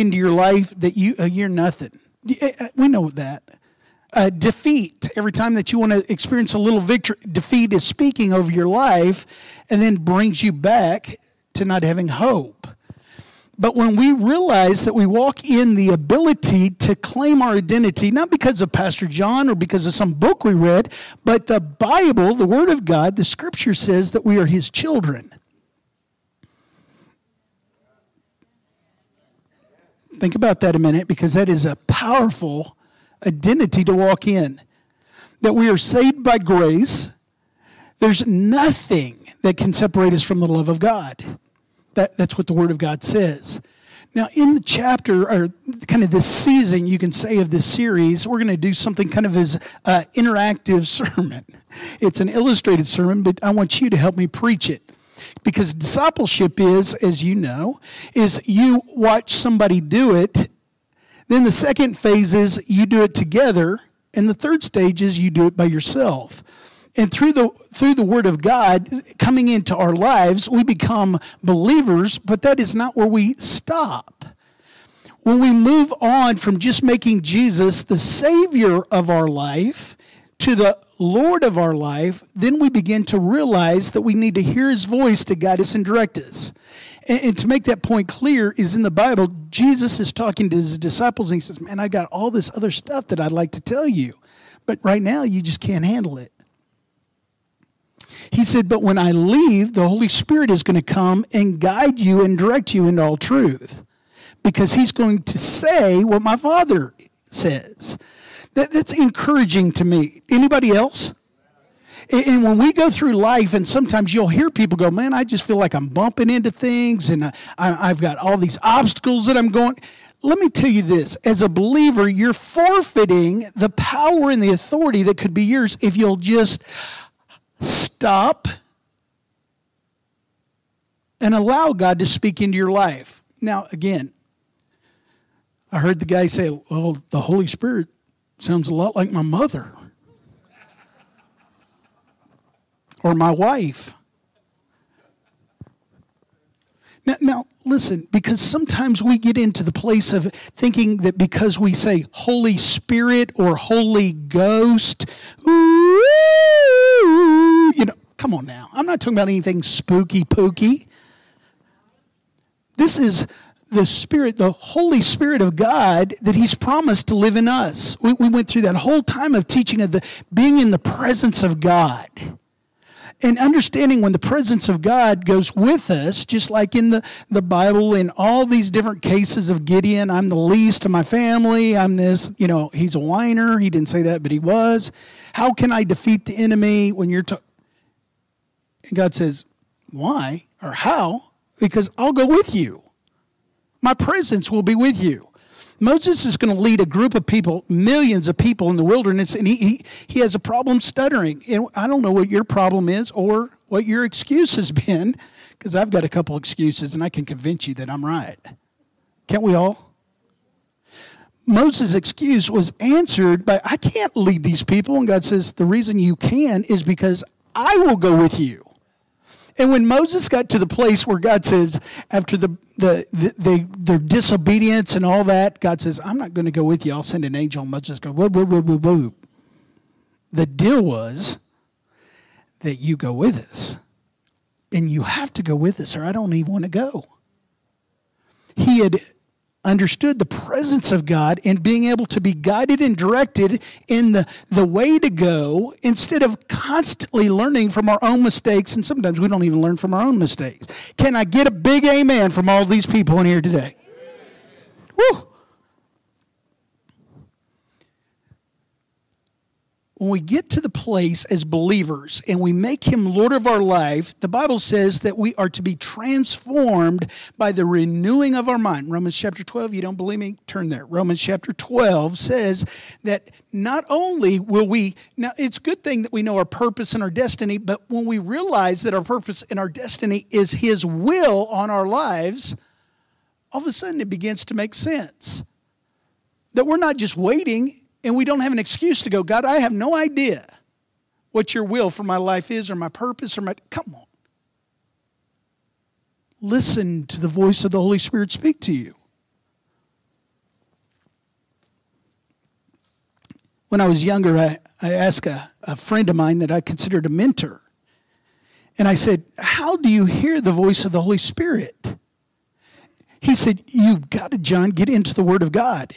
into your life that you uh, you're nothing. Uh, uh, we know that. Uh, defeat every time that you want to experience a little victory defeat is speaking over your life and then brings you back to not having hope but when we realize that we walk in the ability to claim our identity, not because of Pastor John or because of some book we read, but the Bible, the Word of God, the Scripture says that we are His children. Think about that a minute because that is a powerful identity to walk in. That we are saved by grace. There's nothing that can separate us from the love of God. That, that's what the Word of God says. Now, in the chapter, or kind of this season, you can say, of this series, we're going to do something kind of as uh, interactive sermon. It's an illustrated sermon, but I want you to help me preach it. Because discipleship is, as you know, is you watch somebody do it. Then the second phase is you do it together. And the third stage is you do it by yourself and through the through the word of god coming into our lives we become believers but that is not where we stop when we move on from just making jesus the savior of our life to the lord of our life then we begin to realize that we need to hear his voice to guide us and direct us and, and to make that point clear is in the bible jesus is talking to his disciples and he says man i got all this other stuff that i'd like to tell you but right now you just can't handle it he said, But when I leave, the Holy Spirit is going to come and guide you and direct you into all truth because he's going to say what my Father says. That, that's encouraging to me. Anybody else? And when we go through life, and sometimes you'll hear people go, Man, I just feel like I'm bumping into things and I've got all these obstacles that I'm going. Let me tell you this as a believer, you're forfeiting the power and the authority that could be yours if you'll just Stop and allow God to speak into your life. Now, again, I heard the guy say, Well, the Holy Spirit sounds a lot like my mother or my wife. Now, now, listen, because sometimes we get into the place of thinking that because we say Holy Spirit or Holy Ghost, you know, come on now. I'm not talking about anything spooky pooky. This is the Spirit, the Holy Spirit of God that He's promised to live in us. We, we went through that whole time of teaching of the being in the presence of God and understanding when the presence of God goes with us, just like in the, the Bible, in all these different cases of Gideon, I'm the least of my family, I'm this, you know, he's a whiner. He didn't say that, but he was. How can I defeat the enemy when you're? And God says, Why or how? Because I'll go with you. My presence will be with you. Moses is going to lead a group of people, millions of people in the wilderness, and he, he, he has a problem stuttering. And I don't know what your problem is or what your excuse has been, because I've got a couple excuses and I can convince you that I'm right. Can't we all? Moses' excuse was answered by, I can't lead these people. And God says, The reason you can is because I will go with you. And when Moses got to the place where God says, after the, the, the, the their disobedience and all that, God says, I'm not going to go with you. I'll send an angel. And Moses go, whoop, whoop, whoop, whoop, whoop. The deal was that you go with us. And you have to go with us, or I don't even want to go. He had understood the presence of God and being able to be guided and directed in the, the way to go instead of constantly learning from our own mistakes. And sometimes we don't even learn from our own mistakes. Can I get a big amen from all these people in here today? Woo! When we get to the place as believers and we make him Lord of our life, the Bible says that we are to be transformed by the renewing of our mind. Romans chapter 12, you don't believe me? Turn there. Romans chapter 12 says that not only will we, now it's a good thing that we know our purpose and our destiny, but when we realize that our purpose and our destiny is his will on our lives, all of a sudden it begins to make sense. That we're not just waiting and we don't have an excuse to go, God, I have no idea what your will for my life is or my purpose or my. Come on. Listen to the voice of the Holy Spirit speak to you. When I was younger, I, I asked a, a friend of mine that I considered a mentor. And I said, How do you hear the voice of the Holy Spirit? He said, You've got to, John, get into the Word of God.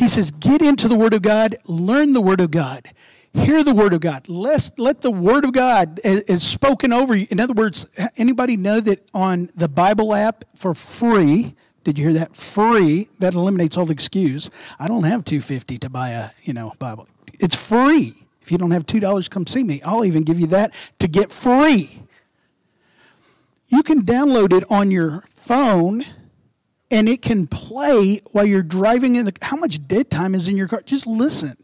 He says, Get into the Word of God, learn the Word of God, hear the Word of God. Let, let the Word of God is, is spoken over you. In other words, anybody know that on the Bible app for free, did you hear that? Free. That eliminates all the excuse. I don't have 250 to buy a, you know, Bible. It's free. If you don't have $2, come see me. I'll even give you that to get free. You can download it on your phone and it can play while you're driving in the how much dead time is in your car? Just listen.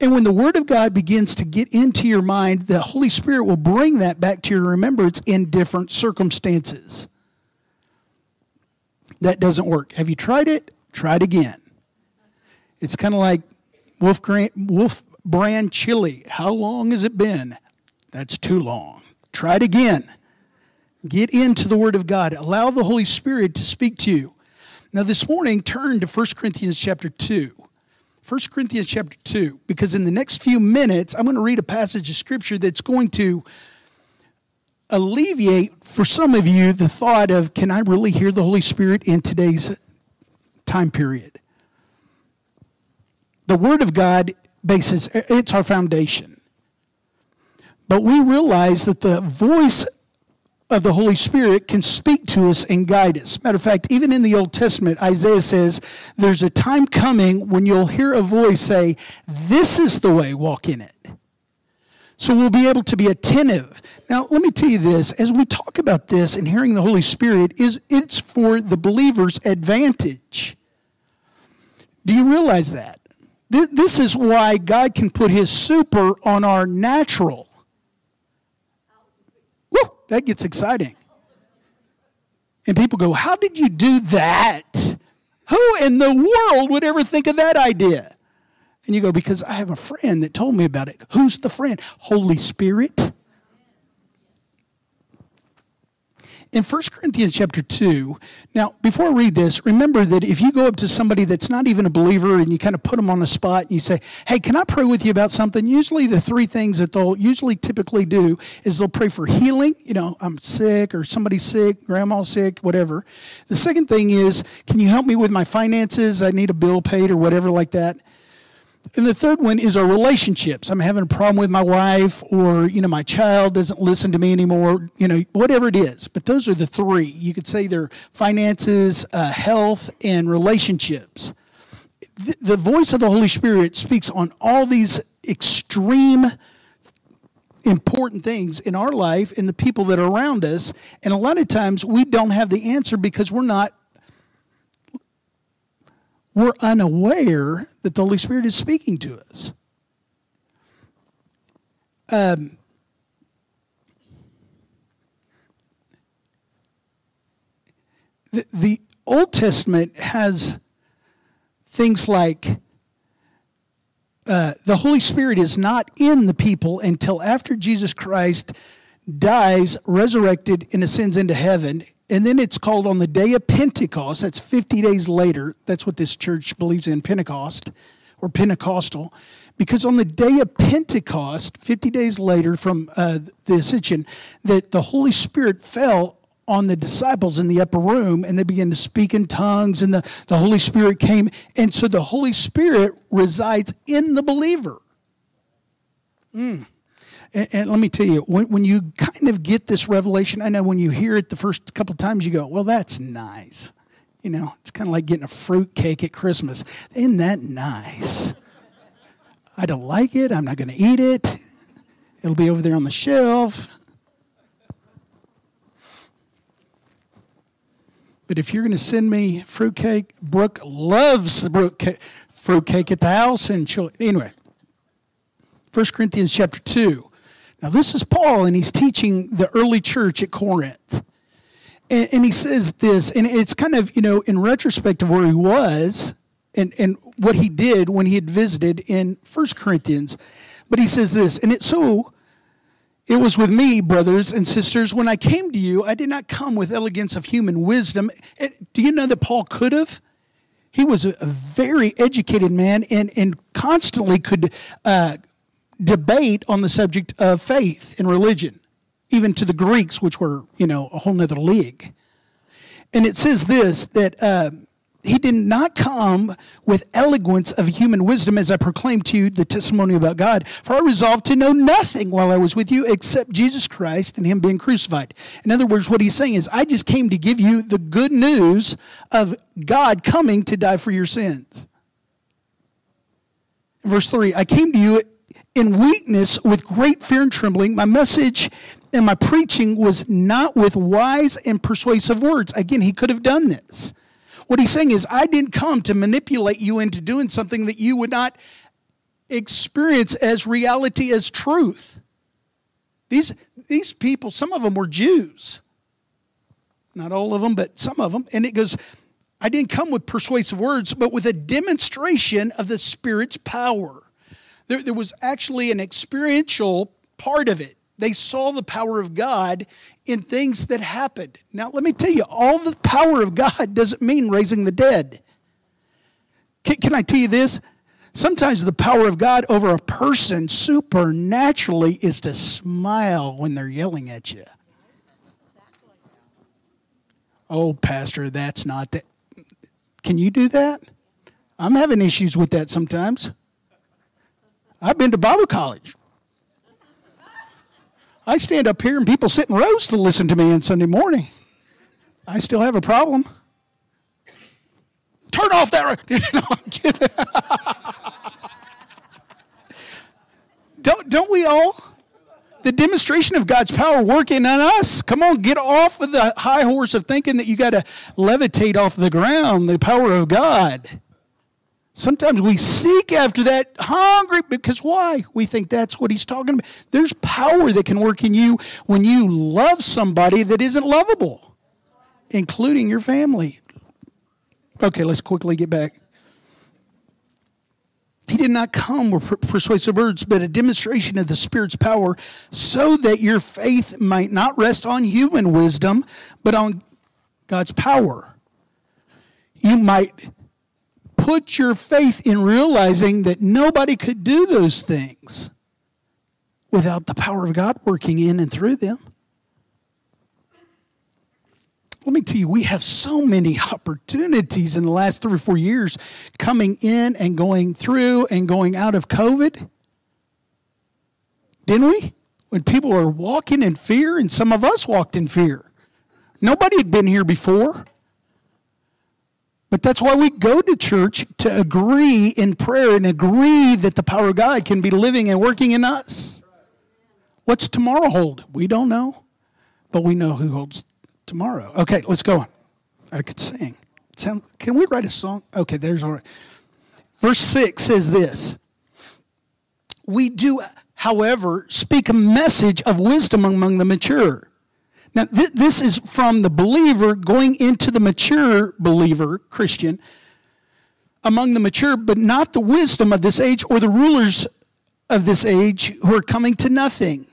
And when the Word of God begins to get into your mind, the Holy Spirit will bring that back to your remembrance in different circumstances that doesn't work. Have you tried it? Try it again. It's kind of like Wolf, Wolf brand chili. How long has it been? That's too long. Try it again. Get into the Word of God. Allow the Holy Spirit to speak to you. Now, this morning, turn to 1 Corinthians chapter 2. 1 Corinthians chapter 2, because in the next few minutes, I'm going to read a passage of Scripture that's going to alleviate for some of you the thought of can I really hear the Holy Spirit in today's time period? The Word of God bases, it's our foundation. But we realize that the voice of the Holy Spirit can speak to us and guide us. Matter of fact, even in the Old Testament, Isaiah says, There's a time coming when you'll hear a voice say, This is the way, walk in it. So we'll be able to be attentive. Now, let me tell you this as we talk about this and hearing the Holy Spirit, is it's for the believer's advantage. Do you realize that? This is why God can put his super on our natural. That gets exciting. And people go, How did you do that? Who in the world would ever think of that idea? And you go, because I have a friend that told me about it. Who's the friend? Holy Spirit. In 1 Corinthians chapter 2, now before I read this, remember that if you go up to somebody that's not even a believer and you kind of put them on the spot and you say, Hey, can I pray with you about something? Usually the three things that they'll usually typically do is they'll pray for healing. You know, I'm sick or somebody's sick, grandma's sick, whatever. The second thing is, Can you help me with my finances? I need a bill paid or whatever like that. And the third one is our relationships. I'm having a problem with my wife, or you know, my child doesn't listen to me anymore. You know, whatever it is. But those are the three. You could say they're finances, uh, health, and relationships. The, the voice of the Holy Spirit speaks on all these extreme important things in our life and the people that are around us. And a lot of times we don't have the answer because we're not we're unaware that the Holy Spirit is speaking to us. Um, the, the Old Testament has things like uh, the Holy Spirit is not in the people until after Jesus Christ dies, resurrected, and ascends into heaven. And then it's called on the day of Pentecost. That's 50 days later. That's what this church believes in Pentecost or Pentecostal. Because on the day of Pentecost, 50 days later from uh, the ascension, that the Holy Spirit fell on the disciples in the upper room and they began to speak in tongues and the, the Holy Spirit came. And so the Holy Spirit resides in the believer. Mm. And, and, let me tell you, when, when you kind of get this revelation, I know when you hear it the first couple times, you go, well, that's nice. You know, it's kind of like getting a fruit cake at Christmas. Isn't that nice? I don't like it. I'm not going to eat it. It'll be over there on the shelf. But if you're going to send me fruitcake, Brooke loves the Brooke fruitcake at the house. And she'll, anyway, 1 Corinthians chapter 2. Now, this is Paul, and he's teaching the early church at Corinth. And, and, he says this, and it's kind of, you know, in retrospect of where he was and, and what he did when he had visited in First Corinthians. But he says this, and it so it was with me, brothers and sisters, when I came to you, I did not come with elegance of human wisdom. It, do you know that Paul could have? He was a, very educated man and, and constantly could uh, debate on the subject of faith and religion, even to the Greeks, which were, you know, a whole nother league. And it says this that uh, he did not come with eloquence of human wisdom as I proclaimed to you the testimony about God. For I resolved to know nothing while I was with you except Jesus Christ and him being crucified. In other words, what he's saying is, I just came to give you the good news of God coming to die for your sins. In verse 3 I came to you in weakness with great fear and trembling. My message and my preaching was not with wise and persuasive words. Again, he could have done this what he's saying is, I didn't come to manipulate you into doing something that you would not experience as reality, as truth. These, these people, some of them were Jews. Not all of them, but some of them. And it goes, I didn't come with persuasive words, but with a demonstration of the Spirit's power. There, there was actually an experiential part of it. They saw the power of God in things that happened. Now, let me tell you, all the power of God doesn't mean raising the dead. Can, can I tell you this? Sometimes the power of God over a person supernaturally is to smile when they're yelling at you. Oh, Pastor, that's not that. Can you do that? I'm having issues with that sometimes. I've been to Bible college. I stand up here and people sit in rows to listen to me on Sunday morning. I still have a problem. Turn off that. no, I'm kidding. don't, don't we all? The demonstration of God's power working on us. Come on, get off of the high horse of thinking that you got to levitate off the ground, the power of God. Sometimes we seek after that hungry because why? We think that's what he's talking about. There's power that can work in you when you love somebody that isn't lovable, including your family. Okay, let's quickly get back. He did not come with persuasive words, but a demonstration of the Spirit's power, so that your faith might not rest on human wisdom, but on God's power. You might put your faith in realizing that nobody could do those things without the power of God working in and through them. Let me tell you, we have so many opportunities in the last three or four years coming in and going through and going out of COVID. Didn't we? When people were walking in fear, and some of us walked in fear. Nobody had been here before. But that's why we go to church to agree in prayer and agree that the power of God can be living and working in us. What's tomorrow hold? We don't know, but we know who holds tomorrow. Okay, let's go on. I could sing. Sound, can we write a song? Okay, there's all right. Verse 6 says this We do, however, speak a message of wisdom among the mature now, th- this is from the believer going into the mature believer, Christian, among the mature, but not the wisdom of this age or the rulers of this age who are coming to nothing.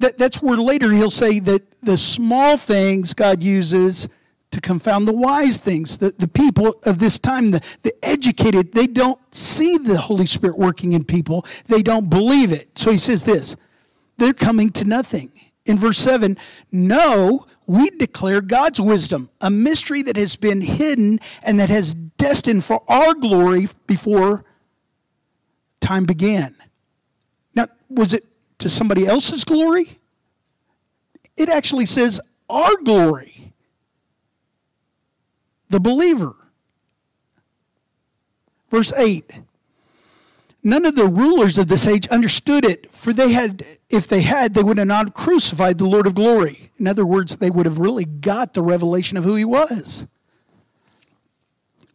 That, that's where later he'll say that the small things God uses to confound the wise things. The, the people of this time, the, the educated, they don't see the Holy Spirit working in people, they don't believe it. So he says this they're coming to nothing in verse 7 No, we declare God's wisdom, a mystery that has been hidden and that has destined for our glory before time began. Now, was it to somebody else's glory? It actually says our glory, the believer. Verse 8 None of the rulers of this age understood it, for they had, if they had, they would have not crucified the Lord of glory. In other words, they would have really got the revelation of who he was.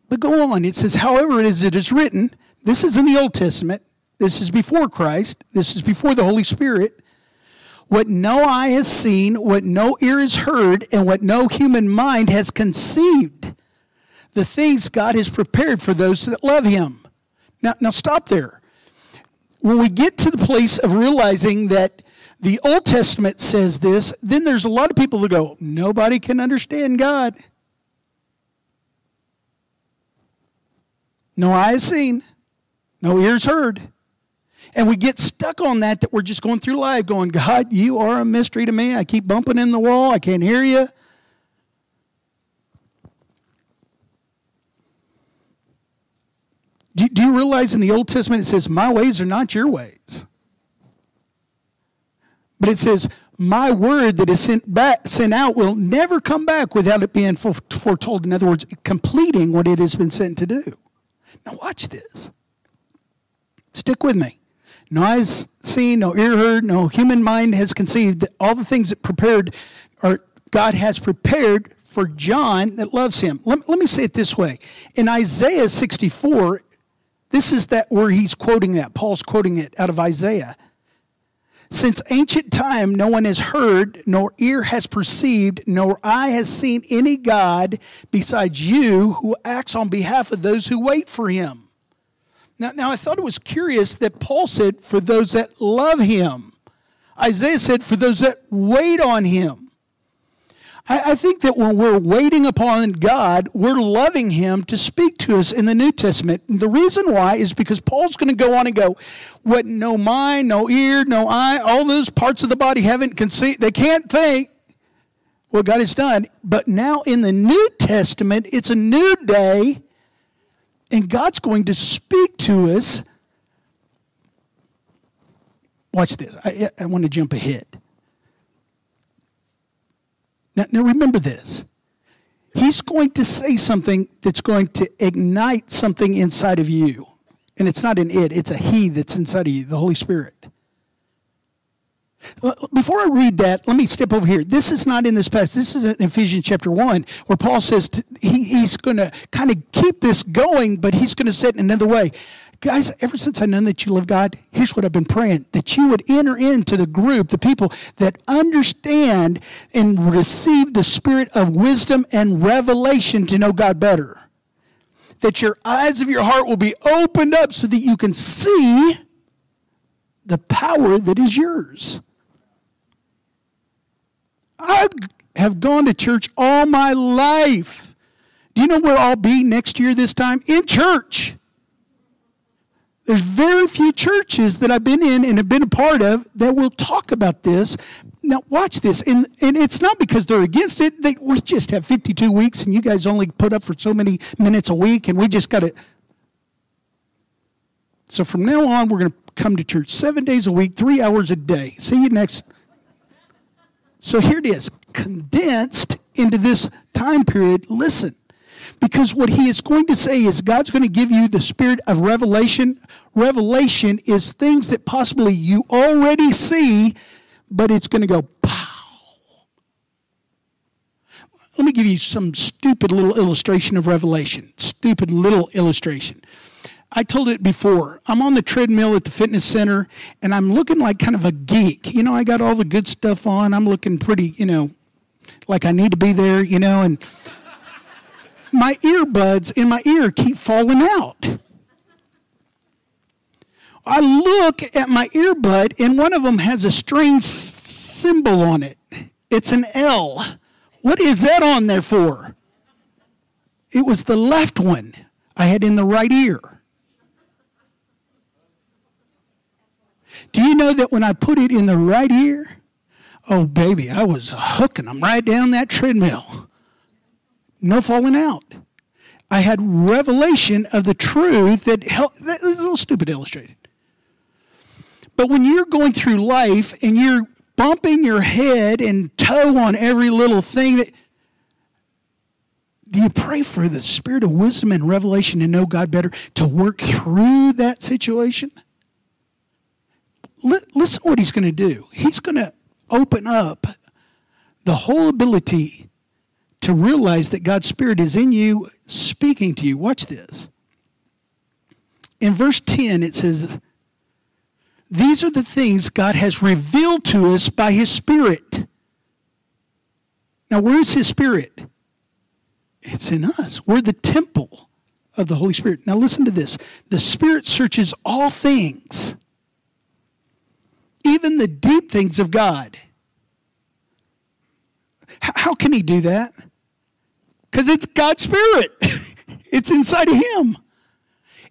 But go on. It says, however, as it is written, this is in the Old Testament, this is before Christ, this is before the Holy Spirit. What no eye has seen, what no ear has heard, and what no human mind has conceived, the things God has prepared for those that love him. Now, now stop there when we get to the place of realizing that the Old Testament says this, then there's a lot of people that go, nobody can understand God. no eye has seen, no ears heard. And we get stuck on that, that we're just going through life going, God, you are a mystery to me. I keep bumping in the wall. I can't hear you. Do, do you realize in the Old Testament it says, My ways are not your ways? But it says, My word that is sent, back, sent out will never come back without it being foretold. In other words, completing what it has been sent to do. Now, watch this. Stick with me. No eyes seen, no ear heard, no human mind has conceived all the things that prepared or God has prepared for John that loves him. Let, let me say it this way. In Isaiah 64, this is that where he's quoting that. Paul's quoting it out of Isaiah. Since ancient time, no one has heard, nor ear has perceived, nor eye has seen any God besides you who acts on behalf of those who wait for him. Now, now I thought it was curious that Paul said, for those that love him. Isaiah said, for those that wait on him. I, I think that when we're waiting upon God, we're loving Him to speak to us in the New Testament. And the reason why is because Paul's going to go on and go, what no mind, no ear, no eye, all those parts of the body haven't conceived, they can't think what God has done. But now in the New Testament, it's a new day, and God's going to speak to us. Watch this. I, I want to jump ahead. Now, now remember this. He's going to say something that's going to ignite something inside of you. And it's not an it, it's a He that's inside of you, the Holy Spirit. Before I read that, let me step over here. This is not in this passage. This is in Ephesians chapter 1, where Paul says to, he, he's going to kind of keep this going, but he's going to say it in another way. Guys, ever since I known that you love God, here's what I've been praying that you would enter into the group, the people that understand and receive the spirit of wisdom and revelation to know God better. That your eyes of your heart will be opened up so that you can see the power that is yours. I have gone to church all my life. Do you know where I'll be next year this time? In church. There's very few churches that I've been in and have been a part of that will talk about this. Now, watch this. And, and it's not because they're against it. They, we just have 52 weeks and you guys only put up for so many minutes a week and we just got to. So from now on, we're going to come to church seven days a week, three hours a day. See you next. So here it is, condensed into this time period. Listen, because what he is going to say is God's going to give you the spirit of revelation. Revelation is things that possibly you already see, but it's going to go pow. Let me give you some stupid little illustration of revelation. Stupid little illustration. I told it before. I'm on the treadmill at the fitness center and I'm looking like kind of a geek. You know, I got all the good stuff on. I'm looking pretty, you know, like I need to be there, you know, and my earbuds in my ear keep falling out. I look at my earbud, and one of them has a strange symbol on it. It's an L. What is that on there for? It was the left one I had in the right ear. Do you know that when I put it in the right ear, oh baby, I was hooking them right down that treadmill no falling out. I had revelation of the truth that helped. That is a little stupid illustrated. But when you're going through life and you're bumping your head and toe on every little thing that do you pray for the spirit of wisdom and revelation to know God better to work through that situation? Listen what he's going to do. He's going to open up the whole ability to realize that God's Spirit is in you speaking to you. Watch this. In verse 10, it says, These are the things God has revealed to us by His Spirit. Now, where is His Spirit? It's in us. We're the temple of the Holy Spirit. Now, listen to this the Spirit searches all things, even the deep things of God. How can He do that? Because it's God's Spirit, it's inside of Him.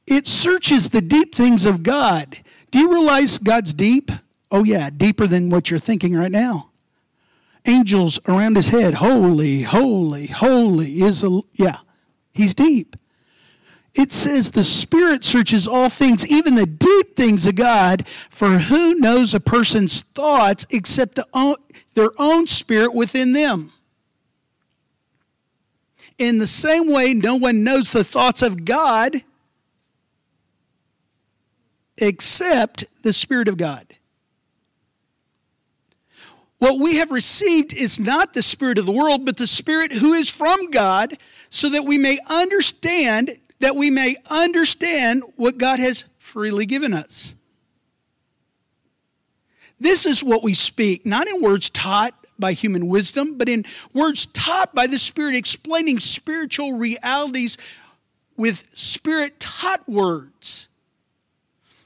It searches the deep things of God. Do you realize God's deep? Oh, yeah, deeper than what you're thinking right now. Angels around his head. Holy, holy, holy is a. Yeah, he's deep. It says the Spirit searches all things, even the deep things of God, for who knows a person's thoughts except the own, their own spirit within them? In the same way, no one knows the thoughts of God except the Spirit of God. What we have received is not the Spirit of the world, but the Spirit who is from God, so that we may understand, that we may understand what God has freely given us. This is what we speak, not in words taught by human wisdom, but in words taught by the Spirit, explaining spiritual realities with Spirit taught words.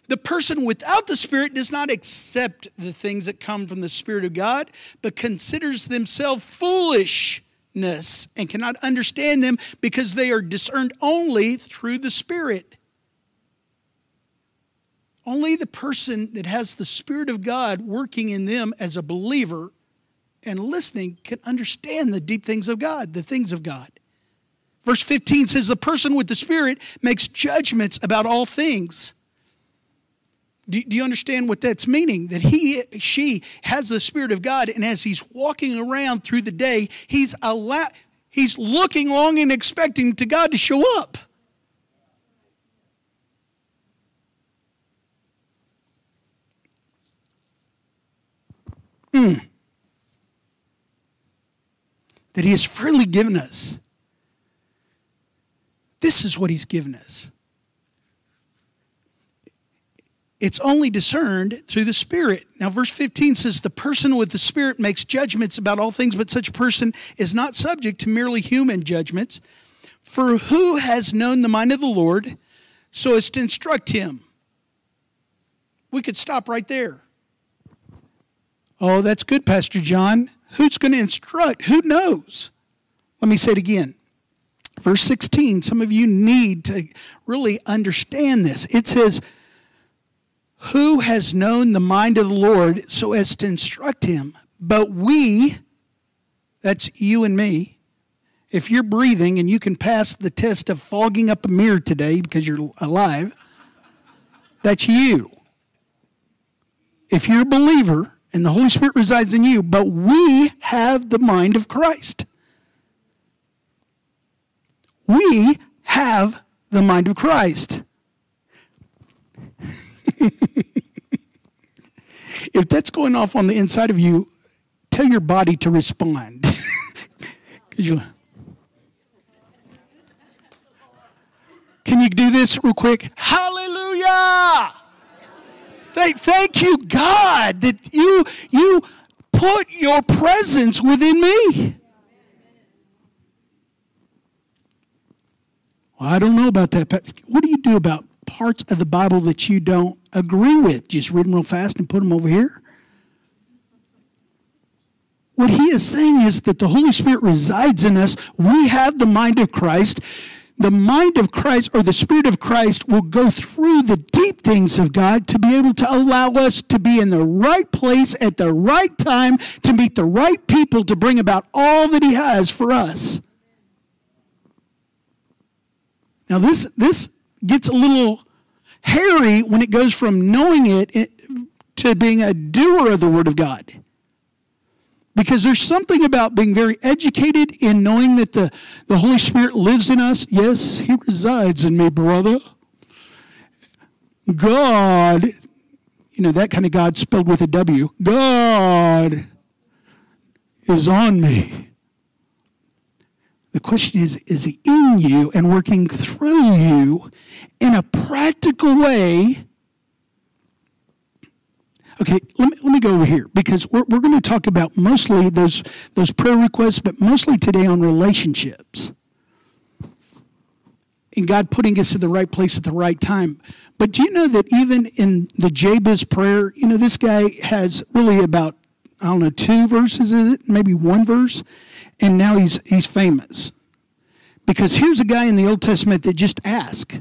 The person without the Spirit does not accept the things that come from the Spirit of God, but considers themselves foolishness and cannot understand them because they are discerned only through the Spirit. Only the person that has the Spirit of God working in them as a believer and listening can understand the deep things of God, the things of God. Verse 15 says, The person with the Spirit makes judgments about all things do, do you understand what that's meaning? That he, she has the Spirit of God, and as he's walking around through the day, he's allow, he's looking long and expecting to God to show up. Mm. That he has freely given us. This is what he's given us. It's only discerned through the Spirit. Now, verse 15 says, The person with the Spirit makes judgments about all things, but such a person is not subject to merely human judgments. For who has known the mind of the Lord so as to instruct him? We could stop right there. Oh, that's good, Pastor John. Who's going to instruct? Who knows? Let me say it again. Verse 16, some of you need to really understand this. It says, who has known the mind of the Lord so as to instruct him? But we, that's you and me, if you're breathing and you can pass the test of fogging up a mirror today because you're alive, that's you. If you're a believer and the Holy Spirit resides in you, but we have the mind of Christ. We have the mind of Christ. if that's going off on the inside of you, tell your body to respond. You. Can you do this real quick? Hallelujah! Thank, thank you, God, that you you put your presence within me. Well, I don't know about that. What do you do about parts of the Bible that you don't agree with. Just read them real fast and put them over here. What he is saying is that the Holy Spirit resides in us. We have the mind of Christ. The mind of Christ or the Spirit of Christ will go through the deep things of God to be able to allow us to be in the right place at the right time to meet the right people to bring about all that he has for us. Now, this, this gets a little hairy when it goes from knowing it to being a doer of the Word of God. Because there's something about being very educated in knowing that the, the Holy Spirit lives in us. Yes, He resides in me, brother. God, you know, that kind of God spelled with a W. God is on me. The question is, is he in you and working through you in a practical way? Okay, let me, let me go over here because we're, we're going to talk about mostly those, those prayer requests, but mostly today on relationships. And God putting us in the right place at the right time. But do you know that even in the Jabez prayer, you know, this guy has really about, I don't know, two verses, is it? Maybe one verse and now he's he's famous. Because here's a guy in the Old Testament that just asked.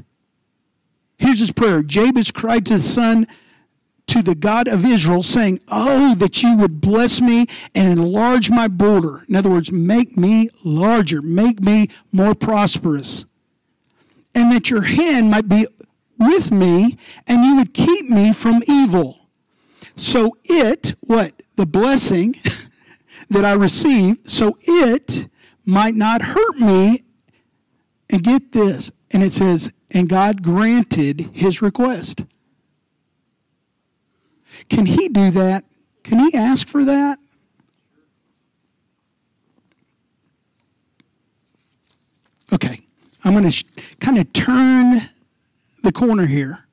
Here's his prayer Jabez cried to the Son, to the God of Israel, saying, Oh, that you would bless me and enlarge my border. In other words, make me larger, make me more prosperous. And that your hand might be with me and you would keep me from evil. So it, what? The blessing that I receive, so it might not hurt me. And get this, and it says, and God granted his request. Can he do that? Can he ask for that? Okay, I'm going to sh- kind of turn the corner here.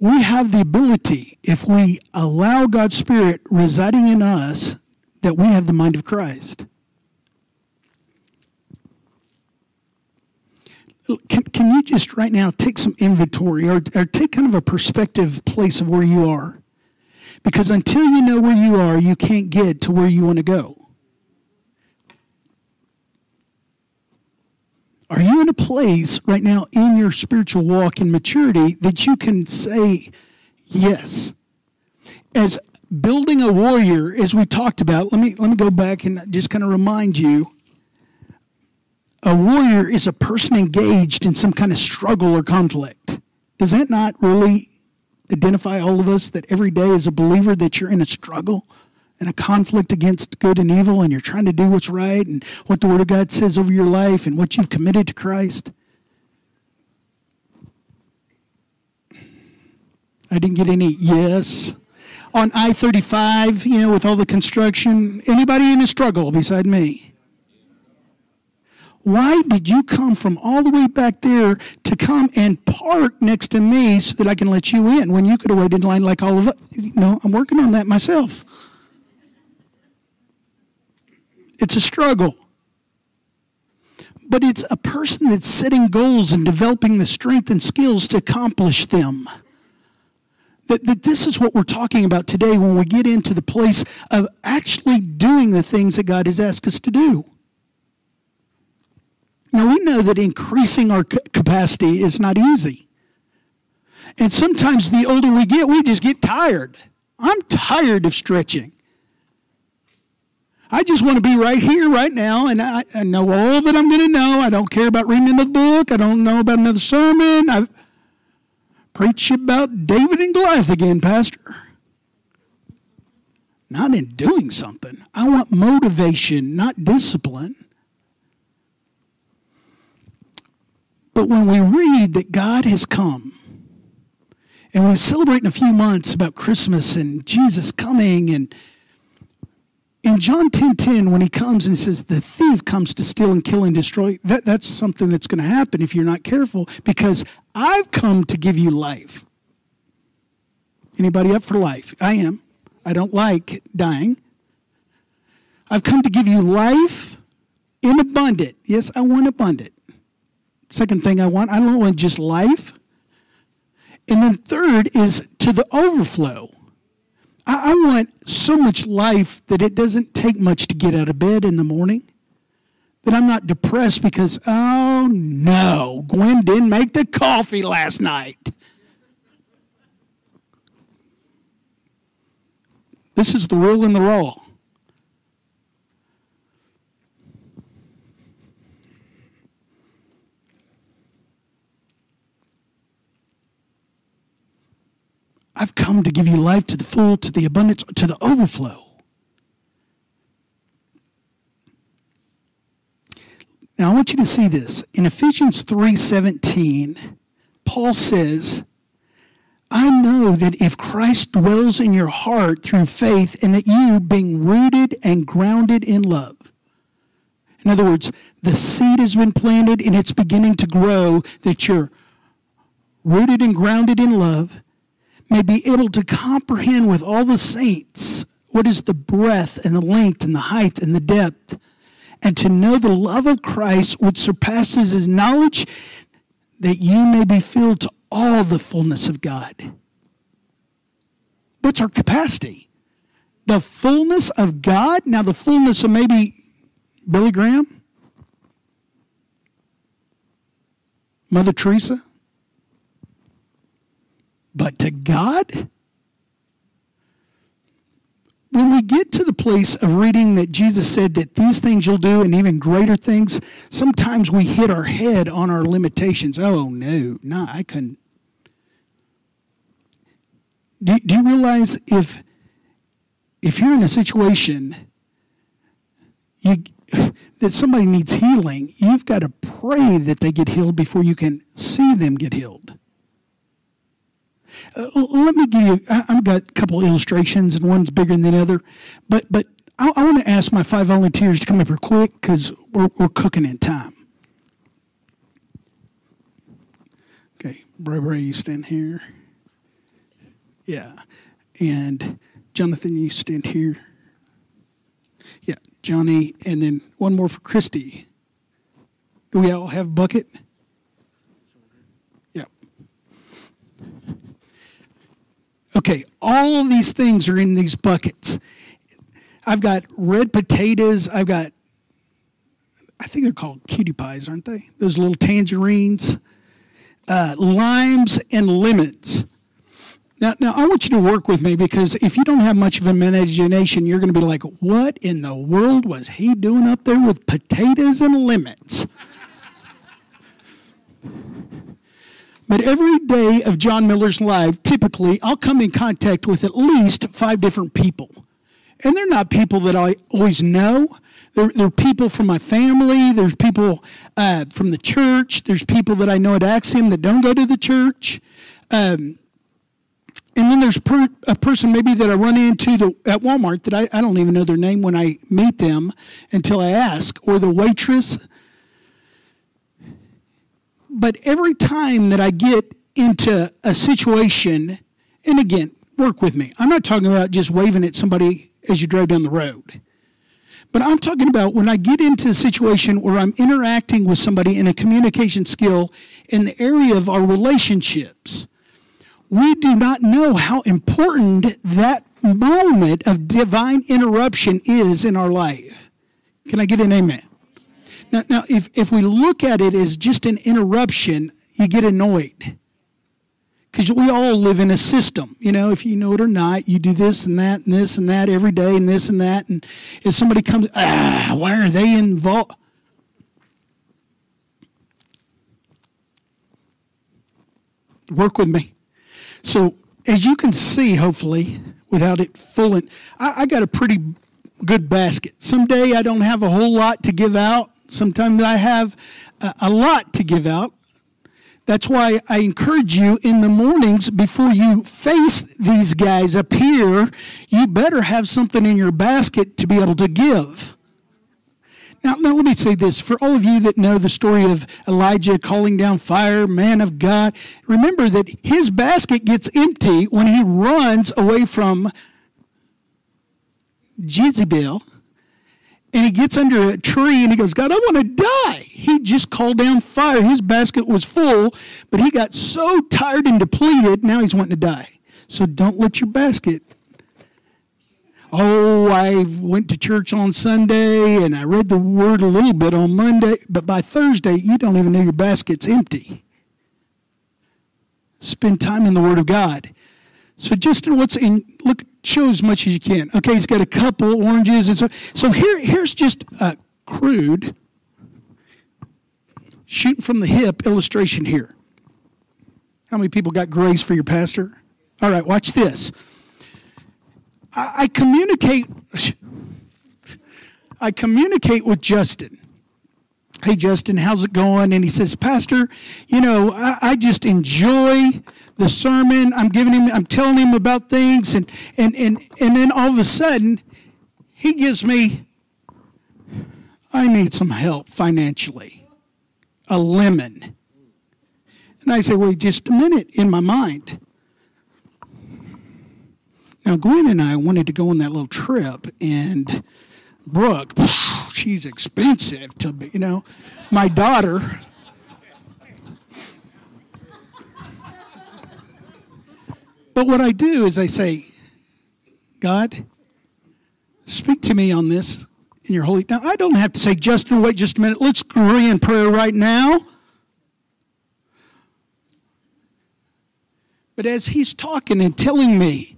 We have the ability, if we allow God's Spirit residing in us, that we have the mind of Christ. Can, can you just right now take some inventory or, or take kind of a perspective place of where you are? Because until you know where you are, you can't get to where you want to go. Are you in a place right now in your spiritual walk and maturity that you can say yes? As building a warrior, as we talked about, let me let me go back and just kind of remind you a warrior is a person engaged in some kind of struggle or conflict. Does that not really identify all of us that every day as a believer that you're in a struggle and a conflict against good and evil and you're trying to do what's right and what the Word of God says over your life and what you've committed to Christ? I didn't get any yes. On I 35, you know, with all the construction, anybody in a struggle beside me? Why did you come from all the way back there to come and park next to me so that I can let you in when you could have waited in line like all of us? No, I'm working on that myself. It's a struggle. But it's a person that's setting goals and developing the strength and skills to accomplish them. That, that this is what we're talking about today when we get into the place of actually doing the things that God has asked us to do. Now, we know that increasing our capacity is not easy. And sometimes the older we get, we just get tired. I'm tired of stretching. I just want to be right here, right now, and I, I know all that I'm going to know. I don't care about reading another book. I don't know about another sermon. I preach about David and Goliath again, Pastor. Not in doing something. I want motivation, not discipline. But when we read that God has come, and we celebrate in a few months about Christmas and Jesus coming, and in John 10 10, when he comes and says, The thief comes to steal and kill and destroy, that, that's something that's going to happen if you're not careful because I've come to give you life. Anybody up for life? I am. I don't like dying. I've come to give you life in abundant. Yes, I want abundant. Second thing I want, I don't want just life. And then third is to the overflow. I, I want so much life that it doesn't take much to get out of bed in the morning. That I'm not depressed because, oh no, Gwen didn't make the coffee last night. This is the real and the raw. I've come to give you life to the full, to the abundance, to the overflow. Now I want you to see this. In Ephesians 3:17, Paul says, I know that if Christ dwells in your heart through faith, and that you, being rooted and grounded in love. In other words, the seed has been planted and it's beginning to grow, that you're rooted and grounded in love, may be able to comprehend with all the saints what is the breadth and the length and the height and the depth, and to know the love of Christ which surpasses his knowledge, that you may be filled to all the fullness of God. That's our capacity. The fullness of God. Now, the fullness of maybe Billy Graham, Mother Teresa, to God? When we get to the place of reading that Jesus said that these things you'll do and even greater things, sometimes we hit our head on our limitations. Oh, no, no, I couldn't. Do, do you realize if if you're in a situation you, that somebody needs healing, you've got to pray that they get healed before you can see them get healed. Uh, let me give you, I, have got a couple illustrations, and one's bigger than the other. But, but I, I want to ask my five volunteers to come up here quick because we're, we're cooking in time. Okay, Bray Bray, you stand here. Yeah. And Jonathan, you stand here. Yeah, Johnny, and then one more for Christy. Do we all have bucket? Okay, all of these things are in these buckets. I've got red potatoes. I've got, I think they're called cutie pies, aren't they? Those little tangerines, uh, limes, and lemons. Now, now I want you to work with me because if you don't have much of imagination, you're going to be like, "What in the world was he doing up there with potatoes and lemons?" But every day of John Miller's life, typically, I'll come in contact with at least five different people, and they're not people that I always know. There, are people from my family. There's people uh, from the church. There's people that I know at Axiom that don't go to the church. Um, and then there's per, a person maybe that I run into the, at Walmart that I, I don't even know their name when I meet them until I ask, or the waitress. But every time that I get into a situation, and again, work with me. I'm not talking about just waving at somebody as you drive down the road. But I'm talking about when I get into a situation where I'm interacting with somebody in a communication skill in the area of our relationships we do not know how important that moment of divine interruption is in our life. Can I get an amen? Now, now if, if we look at it as just an interruption, you get annoyed. Because we all live in a system. You know, if you know it or not, you do this and that and this and that every day and this and that. And if somebody comes, ah, why are they involved? Work with me. So, as you can see, hopefully, without it fooling, I, I got a pretty good basket. Someday I don't have a whole lot to give out. Sometimes I have a, lot to give out. That's why I encourage you in the mornings before you face these guys up here, you better have something in your basket to be able to give. Now, now, let me say this for all of you that know the story of Elijah calling down fire, man of God, remember that his basket gets empty when he runs away from Jezebel and he gets under a tree and he goes, God, I want to die. He just called down fire. His basket was full, but he got so tired and depleted, now he's wanting to die. So don't let your basket oh, I went to church on Sunday and I read the word a little bit on Monday, but by Thursday, you don't even know your basket's empty. Spend time in the Word of God. So just in what's in, look, show as much as you can. Okay, he's got a couple oranges and so. So here, here's just a crude, shooting from the hip illustration here. How many people got grace for your pastor? All right, watch this. I, I communicate. I communicate with Justin. Hey, Justin, how's it going? And he says, Pastor, you know, I, I, just enjoy the sermon. I'm giving him, I'm telling him about things. And, and, and, and then all of a sudden, he gives me, I need some help financially, a lemon. And I say, wait just a minute in my mind. Now, Gwen and I wanted to go on that little trip, and Brooke, she's expensive to be, you know, my daughter. But what I do is I say, God, speak to me on this in your holy. Now, I don't have to say, Justin, wait just a minute. Let's agree in prayer right now. But as he's talking and telling me,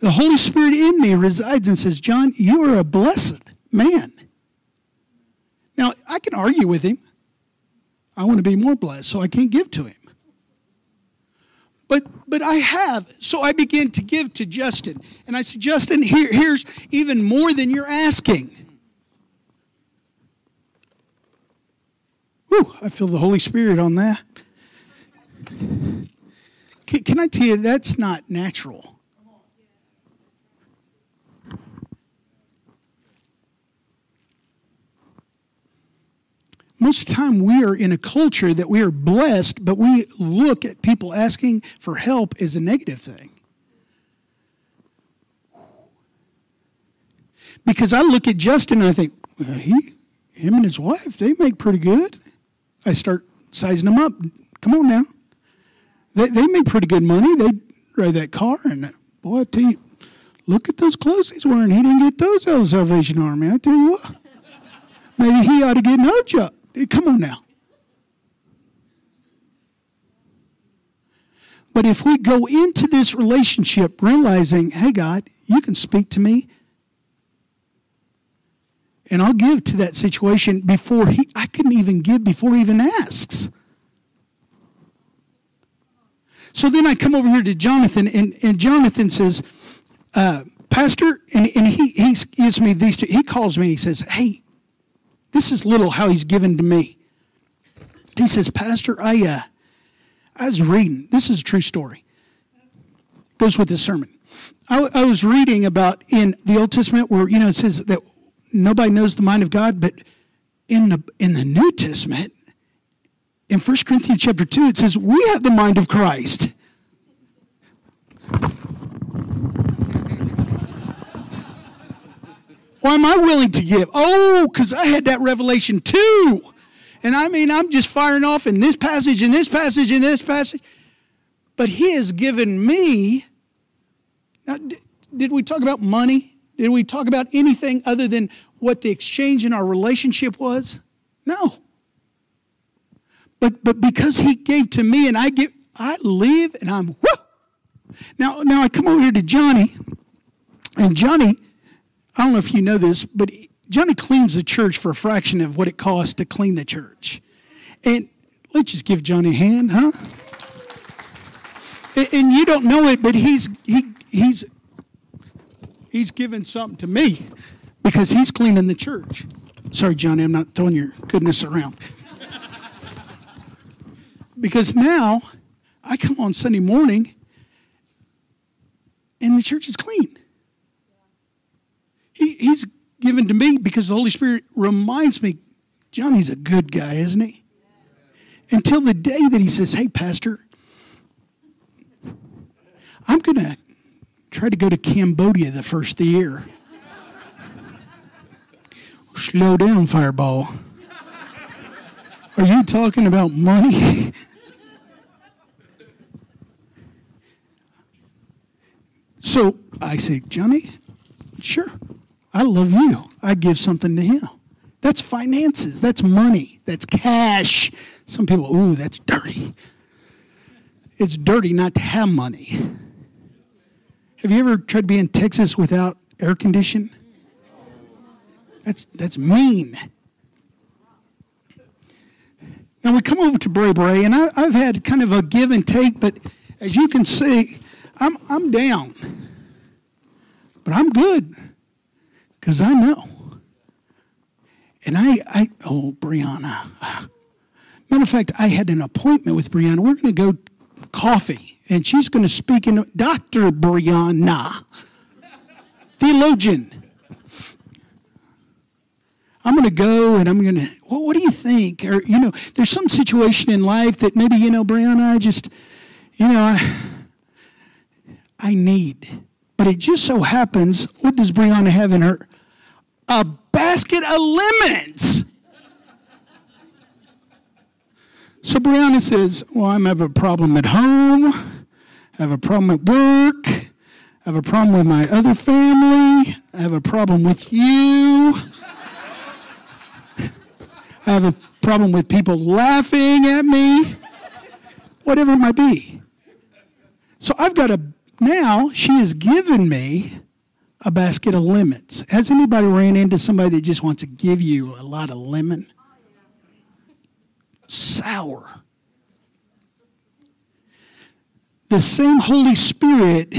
the Holy Spirit in me resides and says, John, you are a blessed man. Now, I can argue with him. I want to be more blessed, so I can't give to him. But but I have. So I begin to give to Justin. And I said, Justin, here, here's even more than you're asking. Whew, I feel the Holy Spirit on that. Can, can I tell you, that's not natural. Most of the time we are in a culture that we are blessed, but we look at people asking for help as a negative thing. Because I look at Justin and I think, well, he, him and his wife, they make pretty good. I start sizing them up. Come on now. They, they make pretty good money. They drive that car, and boy, I tell you, look at those clothes he's wearing. He didn't get those out of the Salvation Army. I tell you what. Maybe he ought to get another job. Come on now. But if we go into this relationship realizing, hey, God, you can speak to me, and I'll give to that situation before he, I can even give before he even asks. So then I come over here to Jonathan, and, and Jonathan says, uh, Pastor, and, and he, he gives me these two, he calls me, and he says, Hey, this is little how he's given to me. He says, Pastor, I, uh, I was reading. This is a true story. Goes with this sermon. I, I was reading about in the Old Testament where, you know, it says that nobody knows the mind of God, but in the, in the New Testament, in 1 Corinthians chapter 2, it says, we have the mind of Christ. Why am I willing to give? Oh, because I had that revelation too. And I mean, I'm just firing off in this passage, in this passage, in this passage. But He has given me. Now, did we talk about money? Did we talk about anything other than what the exchange in our relationship was? No. But but because He gave to me and I give, I live and I'm whoo. Now now I come over here to Johnny, and Johnny I don't know if you know this, but Johnny cleans the church for a fraction of what it costs to clean the church. And let's just give Johnny a hand, huh? And, you don't know it, but he's he he's he's given something to me because he's cleaning the church. Sorry, Johnny, I'm not throwing your goodness around. because now I come on Sunday morning and the church is clean. He, he's given to me because the Holy Spirit reminds me, Johnny's a good guy, isn't he? Until the day that he says, Hey, Pastor, I'm going to try to go to Cambodia the first the year. Slow down, Fireball. Are you talking about money? so I say, Johnny, sure. I love you. I give something to him. That's finances. That's money. That's cash. Some people, ooh, that's dirty. It's dirty not to have money. Have you ever tried to be in Texas without air condition? That's that's mean. Now we come over to Bray Bray, and I, have had kind of a give and take, but as you can see, I'm I'm down, but I'm good because I know. And I, I, oh, Brianna. Matter of fact, I had an appointment with Brianna. We're going to go coffee, and she's going to speak in Dr. Brianna, theologian. I'm going to go and I'm going to, well, what do you think? Or, you know, there's some situation in life that maybe, you know, Brianna, I just, you know, I, I need. But it just so happens, what does Brianna have in her? A basket of lemons. So Brianna says, Well, I'm having a problem at home, I have a problem at work, I have a problem with my other family, I have a problem with you, I have a problem with people laughing at me, whatever it might be. So I've got a, now she has given me a basket of lemons. Has anybody ran into somebody that just wants to give you a lot of lemon? Sour. The same Holy Spirit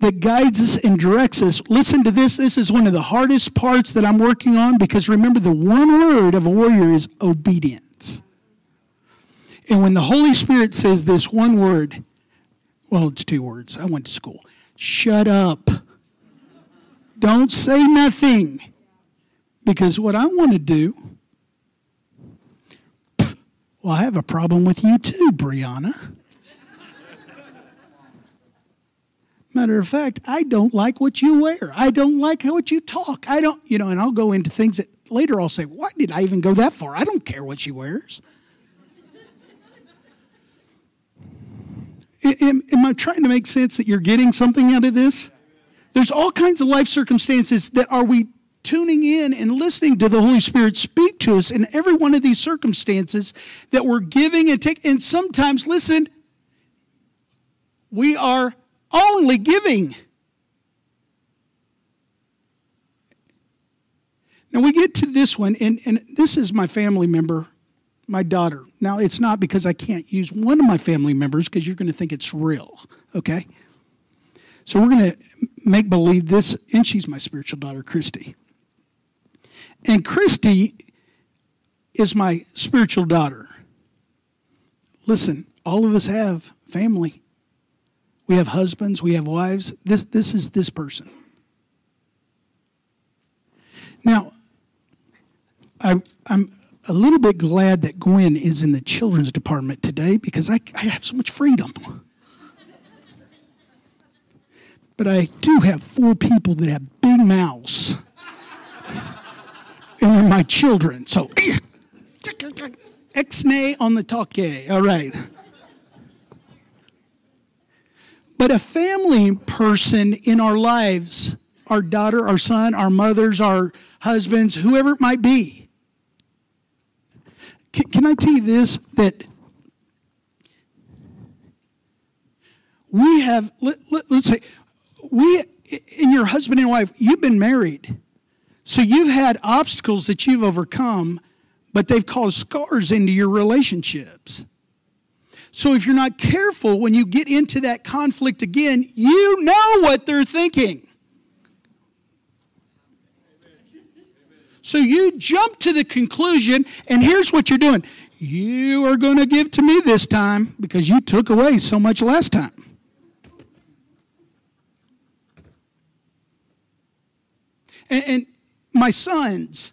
that guides us and directs us. Listen to this. This is one of the hardest parts that I'm working on because remember, the one word of a warrior is obedience. And when the Holy Spirit says this one word, well, it's two words. I went to school. Shut up. Don't say nothing. Because what I want to do, well, I have a problem with you too, Brianna. Matter of fact, I don't like what you wear. I don't like what you talk. I don't, you know, and I'll go into things that later I'll say, why did I even go that far? I don't care what she wears. Am, am I trying to make sense that you're getting something out of this? There's all kinds of life circumstances that are we tuning in and listening to the Holy Spirit speak to us in every one of these circumstances that we're giving and taking. And sometimes, listen, we are only giving. Now we get to this one, and, and this is my family member, my daughter. Now it's not because I can't use one of my family members because you're going to think it's real, okay? So we're going to make believe this, and she's my spiritual daughter, Christy. And Christy is my spiritual daughter. Listen, all of us have family. We have husbands, we have wives. This, this is this person. Now, I, I'm a little bit glad that Gwen is in the children's department today because I, I have so much freedom. but I do have four people that have big mouths. and they're my children. So, ex-nay on the talkie. All right. But a family person in our lives, our daughter, our son, our mothers, our husbands, whoever it might be. Can, can I tell you this? That we have, let, let, let's say, we, in your husband and wife, you've been married. So you've had obstacles that you've overcome, but they've caused scars into your relationships. So if you're not careful, when you get into that conflict again, you know what they're thinking. So you jump to the conclusion, and here's what you're doing you are going to give to me this time because you took away so much last time. And, and my sons,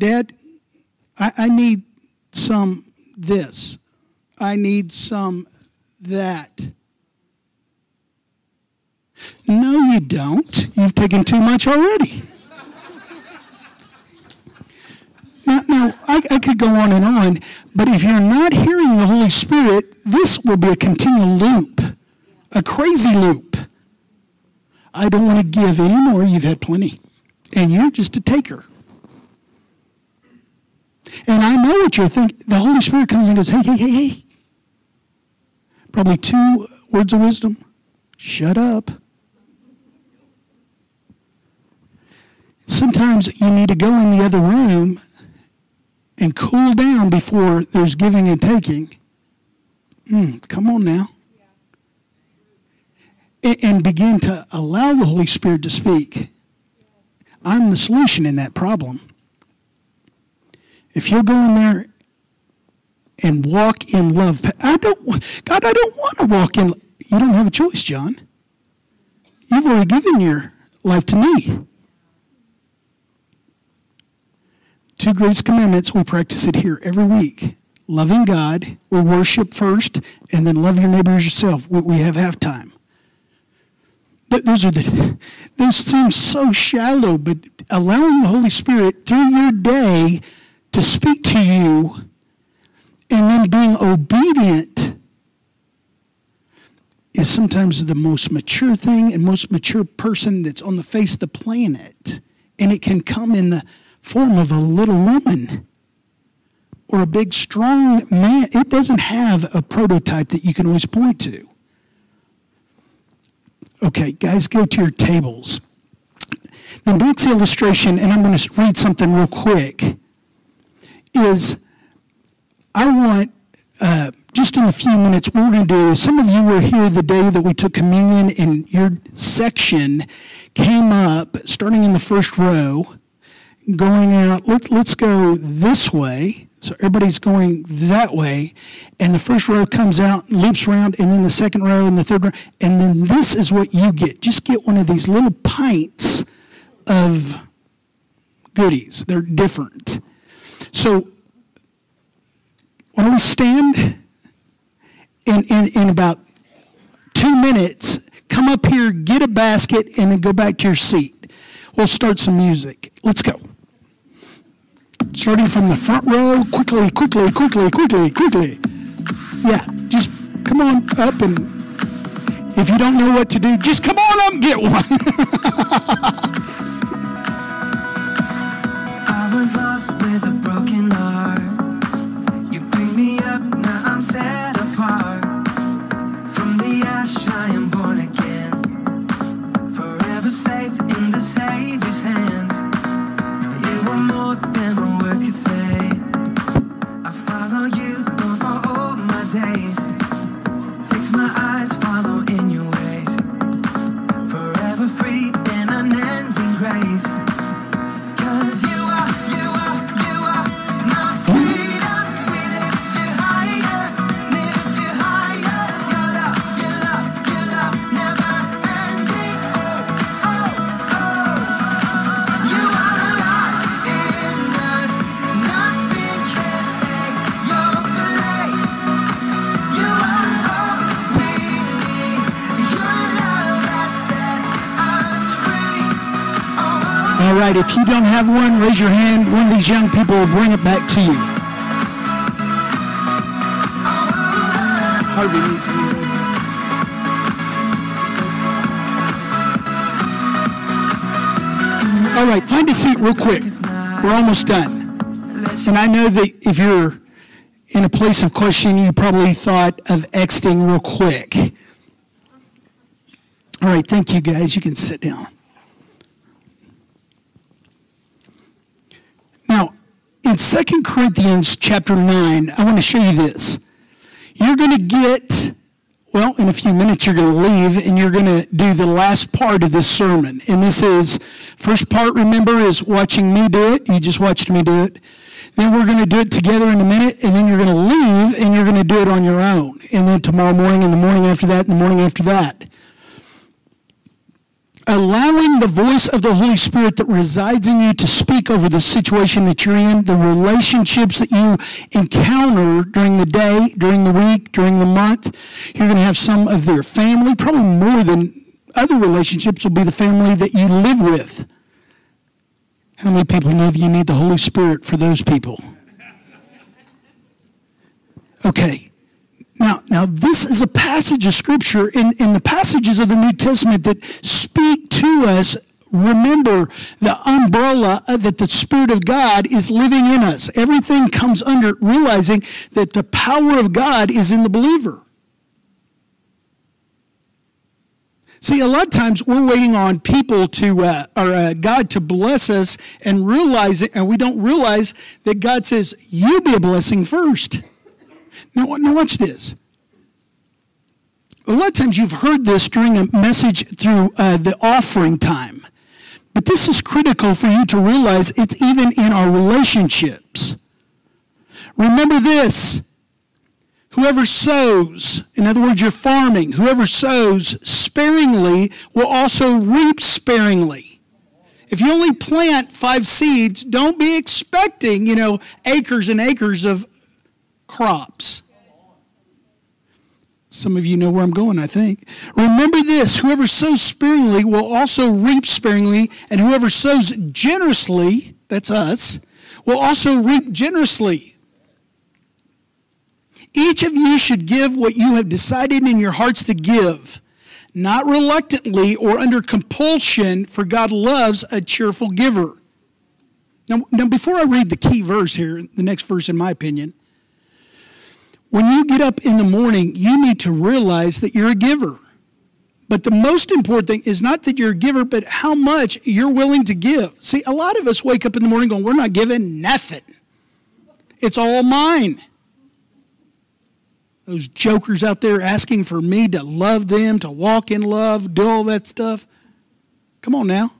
Dad, I, I need some this. I need some that. No, you don't. You've taken too much already. Now, now I, I, could go on and on, but if you're not hearing the Holy Spirit, this will be a continual loop, a crazy loop. I don't want to give anymore. You've had plenty. And you're just a taker. And I know what you're thinking. The Holy Spirit comes and goes, hey, hey, hey, hey. Probably two words of wisdom shut up. Sometimes you need to go in the other room and cool down before there's giving and taking. Mm, come on now. And begin to allow the Holy Spirit to speak. I'm the solution in that problem. If you're going there and walk in love. I don't, God, I don't want to walk in. You don't have a choice, John. You've already given your life to me. Two greatest commandments, we practice it here every week. Loving God, we worship first, and then love your neighbor as yourself. We have halftime. Those are the, those seem so shallow, but allowing the Holy Spirit through your day to speak to you and then being obedient is sometimes the most mature thing and most mature person that's on the face of the planet. And it can come in the form of a little woman or a big, strong man, it doesn't have a prototype that you can always point to. Okay, guys, go to your tables. The next illustration, and I'm going to read something real quick, is I want uh, just in a few minutes, what we're going to do is some of you were here the day that we took communion, and your section came up starting in the first row, going out. Let, let's go this way. So everybody's going that way, and the first row comes out, loops around, and then the second row and the third row, and then this is what you get. Just get one of these little pints of goodies. They're different. So why don't we stand in, in, in about two minutes, come up here, get a basket, and then go back to your seat. We'll start some music. Let's go. Starting from the front row, quickly, quickly, quickly, quickly, quickly. Yeah, just come on up and if you don't know what to do, just come on up and get one. I was lost with a broken heart. right, if you don't have one, raise your hand. One of these young people will bring it back to you. Harvey All right, find a seat real quick. We're almost done. And I know that if you're in a place of questioning, you probably thought of exiting real quick. All right, thank you guys. You can sit down. In 2 Corinthians chapter 9, I want to show you this. You're going to get, well, in a few minutes, you're going to leave and you're going to do the last part of this sermon. And this is, first part, remember, is watching me do it. You just watched me do it. Then we're going to do it together in a minute, and then you're going to leave and you're going to do it on your own. And then tomorrow morning, and the morning after that, and the morning after that allowing the voice of the Holy Spirit that resides in you to speak over the situation that you're in, the relationships that you encounter during the day, during the week, during the month. You're going to have some of their family, probably more than other relationships will be the family that you live with. How many people know that you need the Holy Spirit for those people? Okay. Now, now this is a passage of scripture in, in the passages of the New Testament that speak us. Remember the umbrella that the Spirit of God is living in us. Everything comes under realizing that the power of God is in the believer. See, a lot of times we're waiting on people to, uh, or uh, God to bless us and realize it, and we don't realize that God says, You be a blessing first. Now, now watch this. A lot of times you've heard this during a message through uh, the offering time. But this is critical for you to realize it's even in our relationships. Remember this. Whoever sows, in other words, you're farming, whoever sows sparingly will also reap sparingly. If you only plant five seeds, don't be expecting, you know, acres and acres of crops. Some of you know where I'm going, I think. Remember this whoever sows sparingly will also reap sparingly, and whoever sows generously, that's us, will also reap generously. Each of you should give what you have decided in your hearts to give, not reluctantly or under compulsion, for God loves a cheerful giver. Now, now, before I read the key verse here, the next verse, in my opinion, when you get up in the morning, you need to realize that you're a giver. But the most important thing is not that you're a giver, but how much you're willing to give. See, a lot of us wake up in the morning going, We're not giving nothing. It's all mine. Those jokers out there asking for me to love them, to walk in love, do all that stuff. Come on now.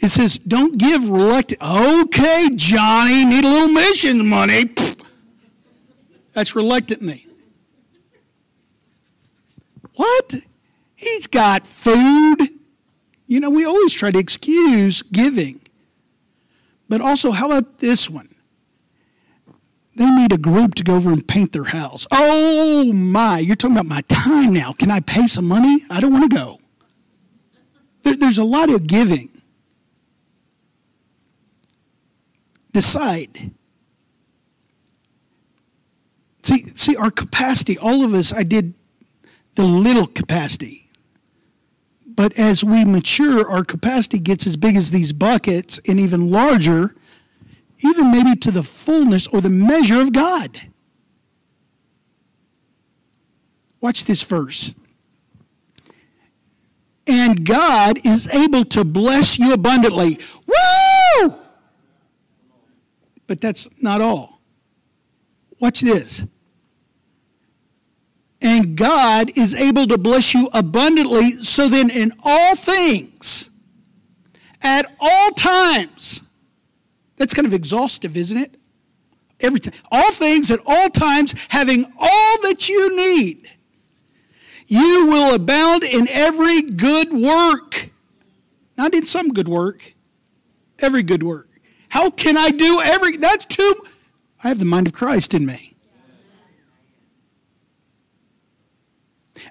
It says, don't give reluctant. Okay, Johnny, need a little mission money. That's reluctantly. What? He's got food. You know, we always try to excuse giving. But also, how about this one? They need a group to go over and paint their house. Oh my, you're talking about my time now. Can I pay some money? I don't want to go. There, there's a lot of giving. Decide. See, see, our capacity, all of us, I did the little capacity. But as we mature, our capacity gets as big as these buckets and even larger, even maybe to the fullness or the measure of God. Watch this verse. And God is able to bless you abundantly. Woo! But that's not all. Watch this and God is able to bless you abundantly. So then, in all things, at all times, that's kind of exhaustive, isn't it? Everything, all things at all times, having all that you need, you will abound in every good work. Not in some good work, every good work. How can I do every? That's too. I have the mind of Christ in me.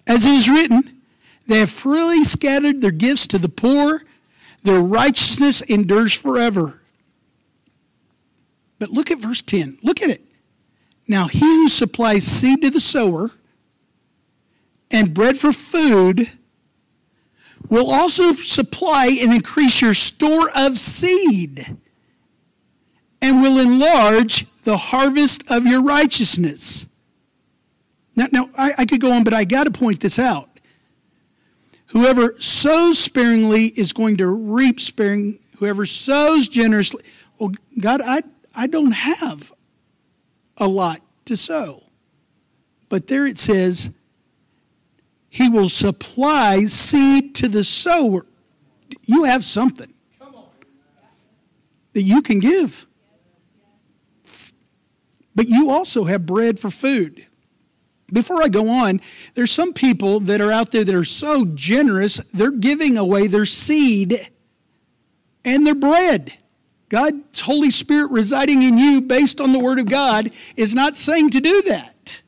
As it is written, they have freely scattered their gifts to the poor, their righteousness endures forever. But look at verse 10. Look at it. Now, he who supplies seed to the sower and bread for food will also supply and increase your store of seed and will enlarge the harvest of your righteousness. Now, now I, I could go on, but I got to point this out. Whoever sows sparingly is going to reap sparing. Whoever sows generously, well, God, I, I don't have a lot to sow. But there it says, He will supply seed to the sower. You have something that you can give. But you also have bread for food. Before I go on, there's some people that are out there that are so generous, they're giving away their seed and their bread. God's Holy Spirit residing in you based on the Word of God is not saying to do that.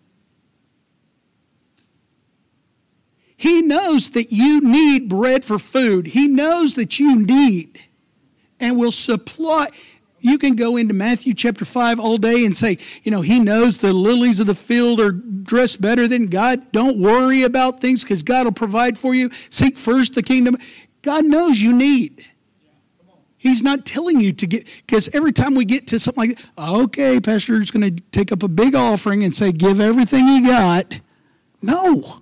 He knows that you need bread for food. He knows that you need and will supply. You can go into Matthew chapter 5 all day and say, you know, he knows the lilies of the field are dressed better than God. Don't worry about things because God will provide for you. Seek first the kingdom. God knows you need. He's not telling you to get, because every time we get to something like, okay, pastor's going to take up a big offering and say, give everything you got. No.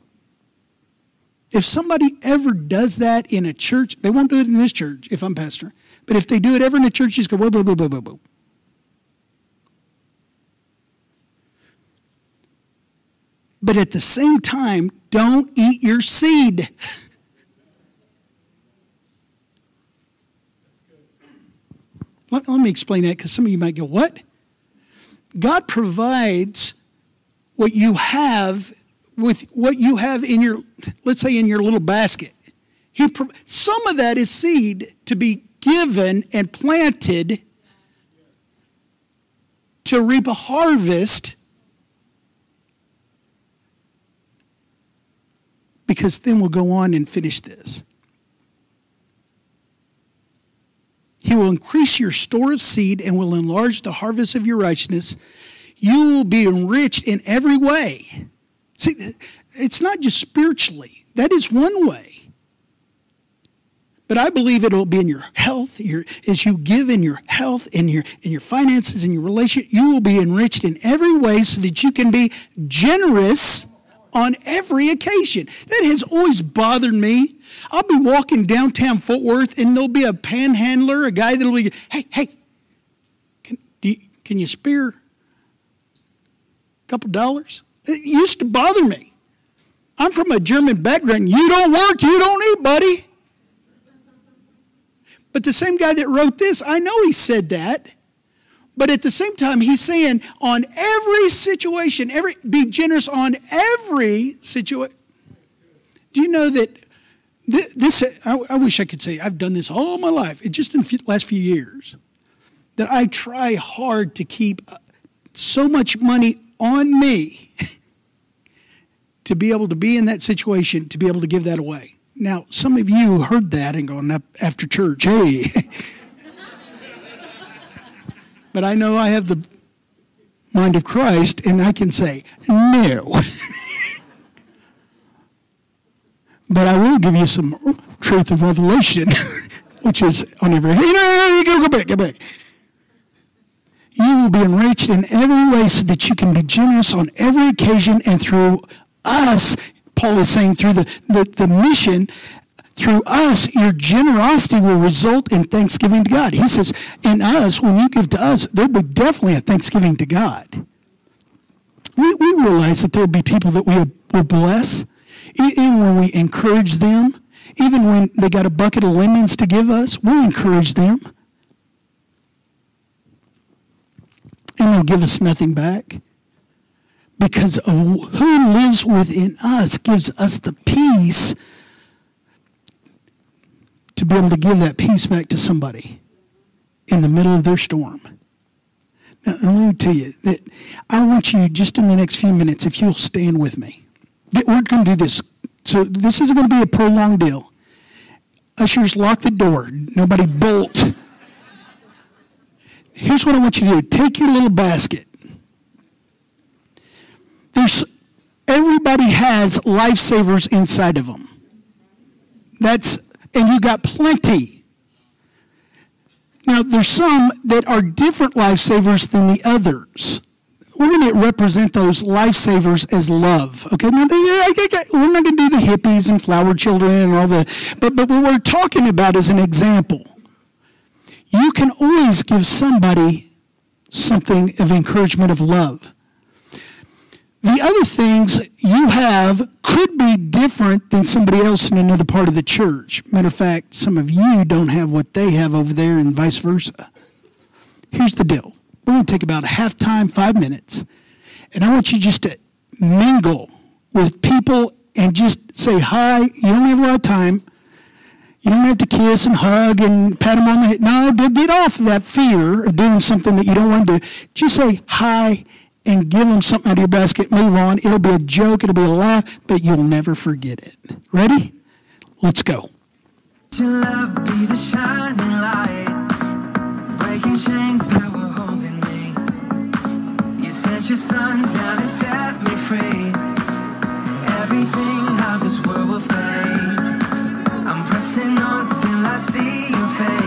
If somebody ever does that in a church, they won't do it in this church if I'm pastor. But if they do it ever in the church, just go, blah, blah, blah, blah, blah, blah. But at the same time, don't eat your seed. let, let me explain that because some of you might go, What? God provides what you have with what you have in your, let's say, in your little basket. He, some of that is seed to be given and planted to reap a harvest because then we'll go on and finish this. He will increase your store of seed and will enlarge the harvest of your righteousness. You will be enriched in every way. See, it's not just spiritually, that is one way. But I believe it'll be in your health, your as you give in your health, in your in your finances, in your relationship, you will be enriched in every way so that you can be generous on every occasion. That has always bothered me. I'll be walking downtown Fort Worth and there'll be a panhandler, a guy that'll be, hey, hey, can, you, can you spare a couple dollars? It used to bother me. I'm from a German background. You don't work, you don't eat, buddy. But the same guy that wrote this, I know he said that. But at the same time, he's saying on every situation, every be generous on every situation. Do you know that this? I, I, wish I could say I've done this all my life. It just in the last few years that I try hard to keep uh, so much money on me to be able to be in that situation to be able to give that away. Now, some of you heard that and going up after church, hey. But I know I have the mind of Christ, and I can say, no. but I will give you some truth of revelation, which is on every hand. No, go, go back, go back. You will be enriched in every way so that you can be generous on every occasion and through us, Paul is saying, through the, the, the mission through us, your generosity will result in thanksgiving to God. He says, in us, when you give to us, there'll be definitely a thanksgiving to God. We, we realize that there'll be people that we will bless, even when we encourage them, even when they got a bucket of lemons to give us, we'll encourage them. And they'll give us nothing back. Because of who lives within us gives us the peace to be able to give that peace back to somebody in the middle of their storm. Now, let me tell you that I want you just in the next few minutes, if you'll stand with me, that we're going to do this. So this isn't going to be a prolonged deal. Ushers, lock the door. Nobody bolt. Here's what I want you to do. Take your little basket. There's everybody has lifesavers inside of them. That's and you got plenty. Now, there's some that are different lifesavers than the others. We're going to represent those lifesavers as love. Okay, now we're not going to do the hippies and flower children and all the, but but what we're talking about is an example. You can always give somebody something of encouragement of love. The other things you have could be different than somebody else in another part of the church. Matter of fact, some of you don't have what they have over there, and vice versa. Here's the deal we're going to take about a half time, five minutes, and I want you just to mingle with people and just say hi. You don't have a lot of time. You don't have to kiss and hug and pat them on the head. No, get off that fear of doing something that you don't want to do. Just say hi and give them something out of your basket, move on. It'll be a joke, it'll be a laugh, but you'll never forget it. Ready? Let's go. I'm pressing on till I see your face.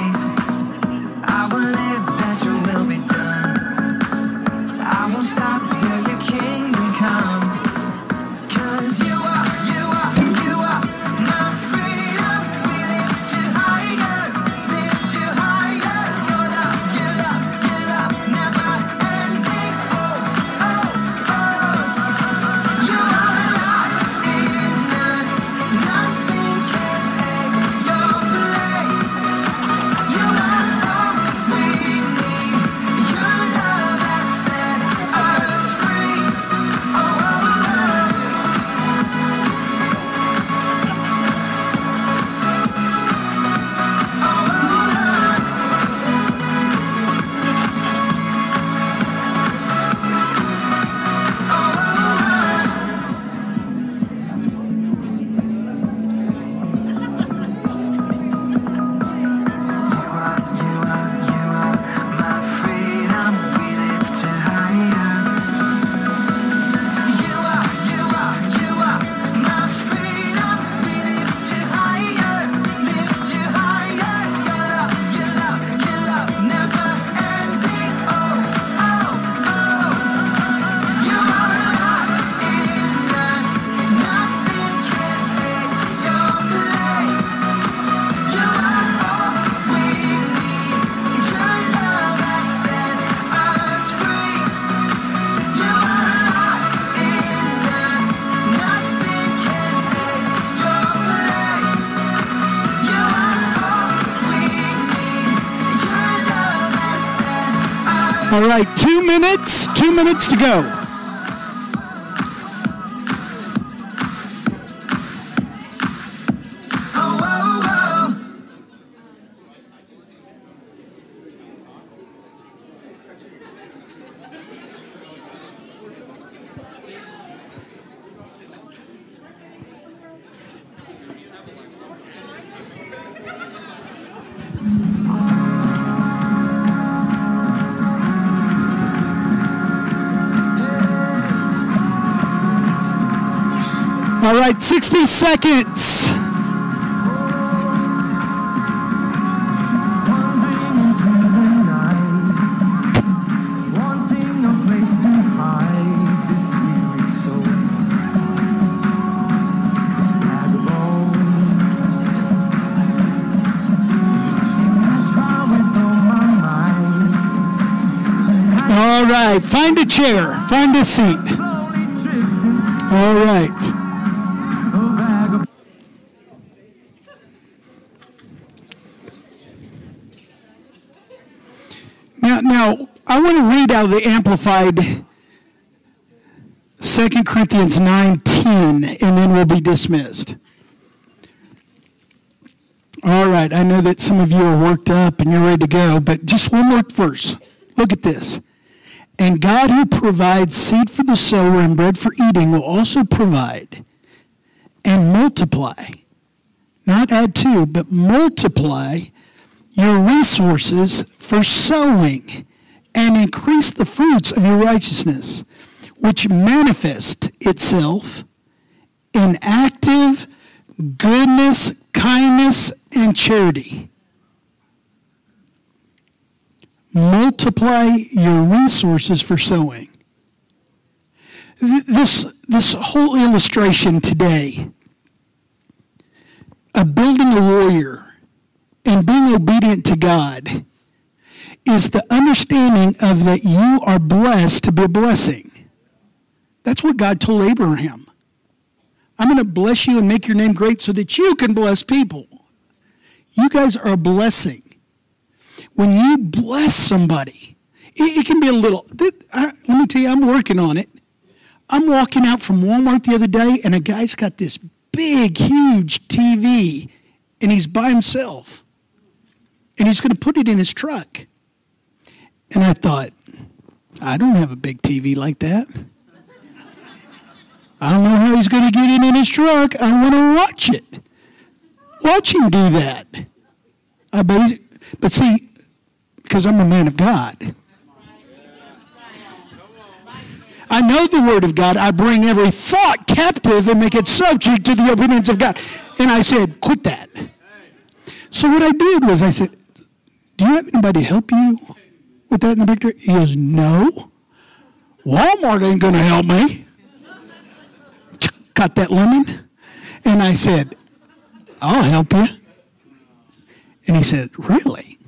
Minutes, two minutes to go. All right, 60 seconds. All right, find a chair, find a seat. All right. The Amplified 2 Corinthians 9:10, and then we'll be dismissed. All right, I know that some of you are worked up and you're ready to go, but just one more verse. Look at this. And God who provides seed for the sower and bread for eating will also provide and multiply, not add to, but multiply your resources for sowing and increase the fruits of your righteousness, which manifest itself in active goodness, kindness, and charity. Multiply your resources for sowing. This, this whole illustration today of building a warrior and being obedient to God is the understanding of that you are blessed to be a blessing. That's what God told Abraham. I'm going to bless you and make your name great so that you can bless people. You guys are a blessing. When you bless somebody, it, it can be a little. I, let me tell you, I'm working on it. I'm walking out from Walmart the other day, and a guy's got this big, huge TV, and he's by himself and he's going to put it in his truck. And I thought, I don't have a big TV like that. I don't know how he's going to get it in his truck. I want to watch it. Watch him do that. I bet but see, because I'm a man of God. I know the Word of God. I bring every thought captive and make it subject to the obedience of God. And I said, quit that. So what I did was I said, do you have anybody to help you with that in the picture? He goes, No. Walmart ain't going to help me. Cut that lemon. And I said, I'll help you. And he said, Really?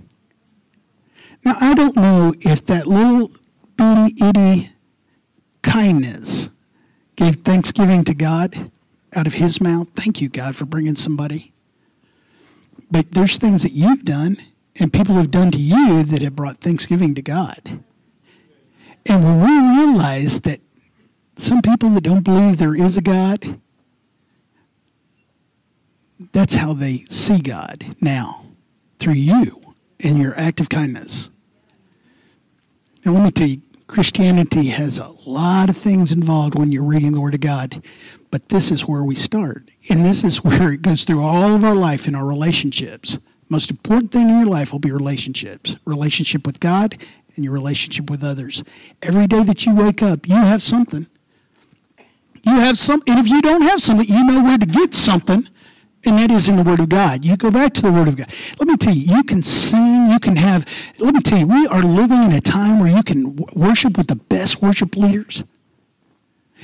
Now, I don't know if that little bitty itty kindness gave thanksgiving to God out of his mouth. Thank you, God, for bringing somebody. But there's things that you've done and people have done to you that have brought thanksgiving to God. And when we realize that some people that don't believe there is a God, that's how they see God now, through you and your act of kindness. Now, let me tell you, Christianity has a lot of things involved when you're reading the Word of God, but this is where we start. And this is where it goes through all of our life in our relationships. Most important thing in your life will be relationships relationship with God and your relationship with others. Every day that you wake up, you have something. You have some, and if you don't have something, you know where to get something, and that is in the Word of God. You go back to the Word of God. Let me tell you, you can sing, you can have, let me tell you, we are living in a time where you can worship with the best worship leaders.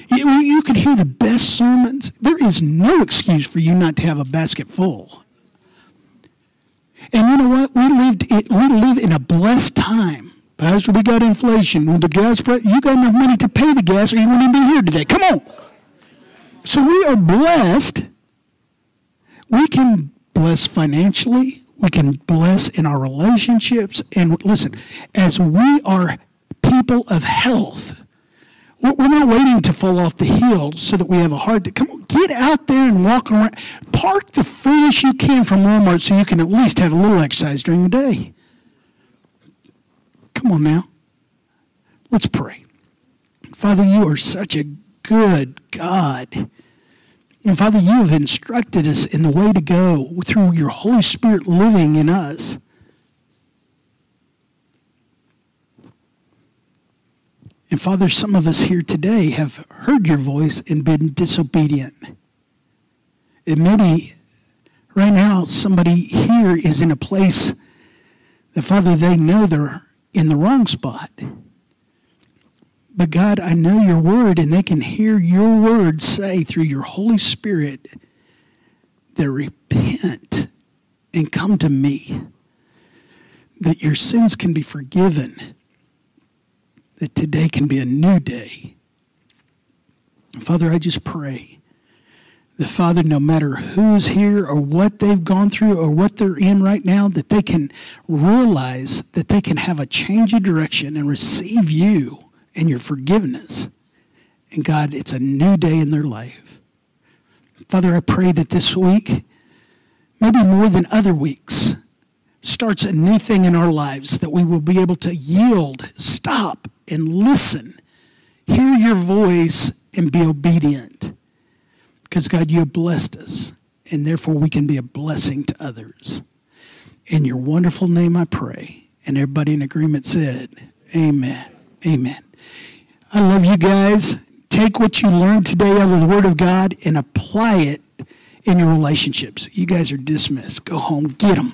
You, you can hear the best sermons. There is no excuse for you not to have a basket full. And you know what? We lived we live in a blessed time. Pastor, we got inflation. When the gas price, you got enough money to pay the gas, or you wouldn't be here today. Come on. So we are blessed. We can bless financially. We can bless in our relationships. And listen, as we are people of health. We're not waiting to fall off the hill so that we have a heart to come on, get out there and walk around. Park the furthest you can from Walmart so you can at least have a little exercise during the day. Come on now. Let's pray. Father, you are such a good God. And Father, you have instructed us in the way to go through your Holy Spirit living in us. And Father, some of us here today have heard your voice and been disobedient. And maybe right now somebody here is in a place that, Father, they know they're in the wrong spot. But God, I know your word, and they can hear your word say through your Holy Spirit that repent and come to me, that your sins can be forgiven that today can be a new day. Father, I just pray that, Father, no matter who's here or what they've gone through or what they're in right now, that they can realize that they can have a change of direction and receive you and your forgiveness. And God, it's a new day in their life. Father, I pray that this week, maybe more than other weeks, starts a new thing in our lives that we will be able to yield, stop, and listen. Hear your voice and be obedient. Because, God, you have blessed us, and therefore we can be a blessing to others. In your wonderful name I pray. And everybody in agreement said, Amen. Amen. I love you guys. Take what you learned today out of the Word of God and apply it in your relationships. You guys are dismissed. Go home, get them.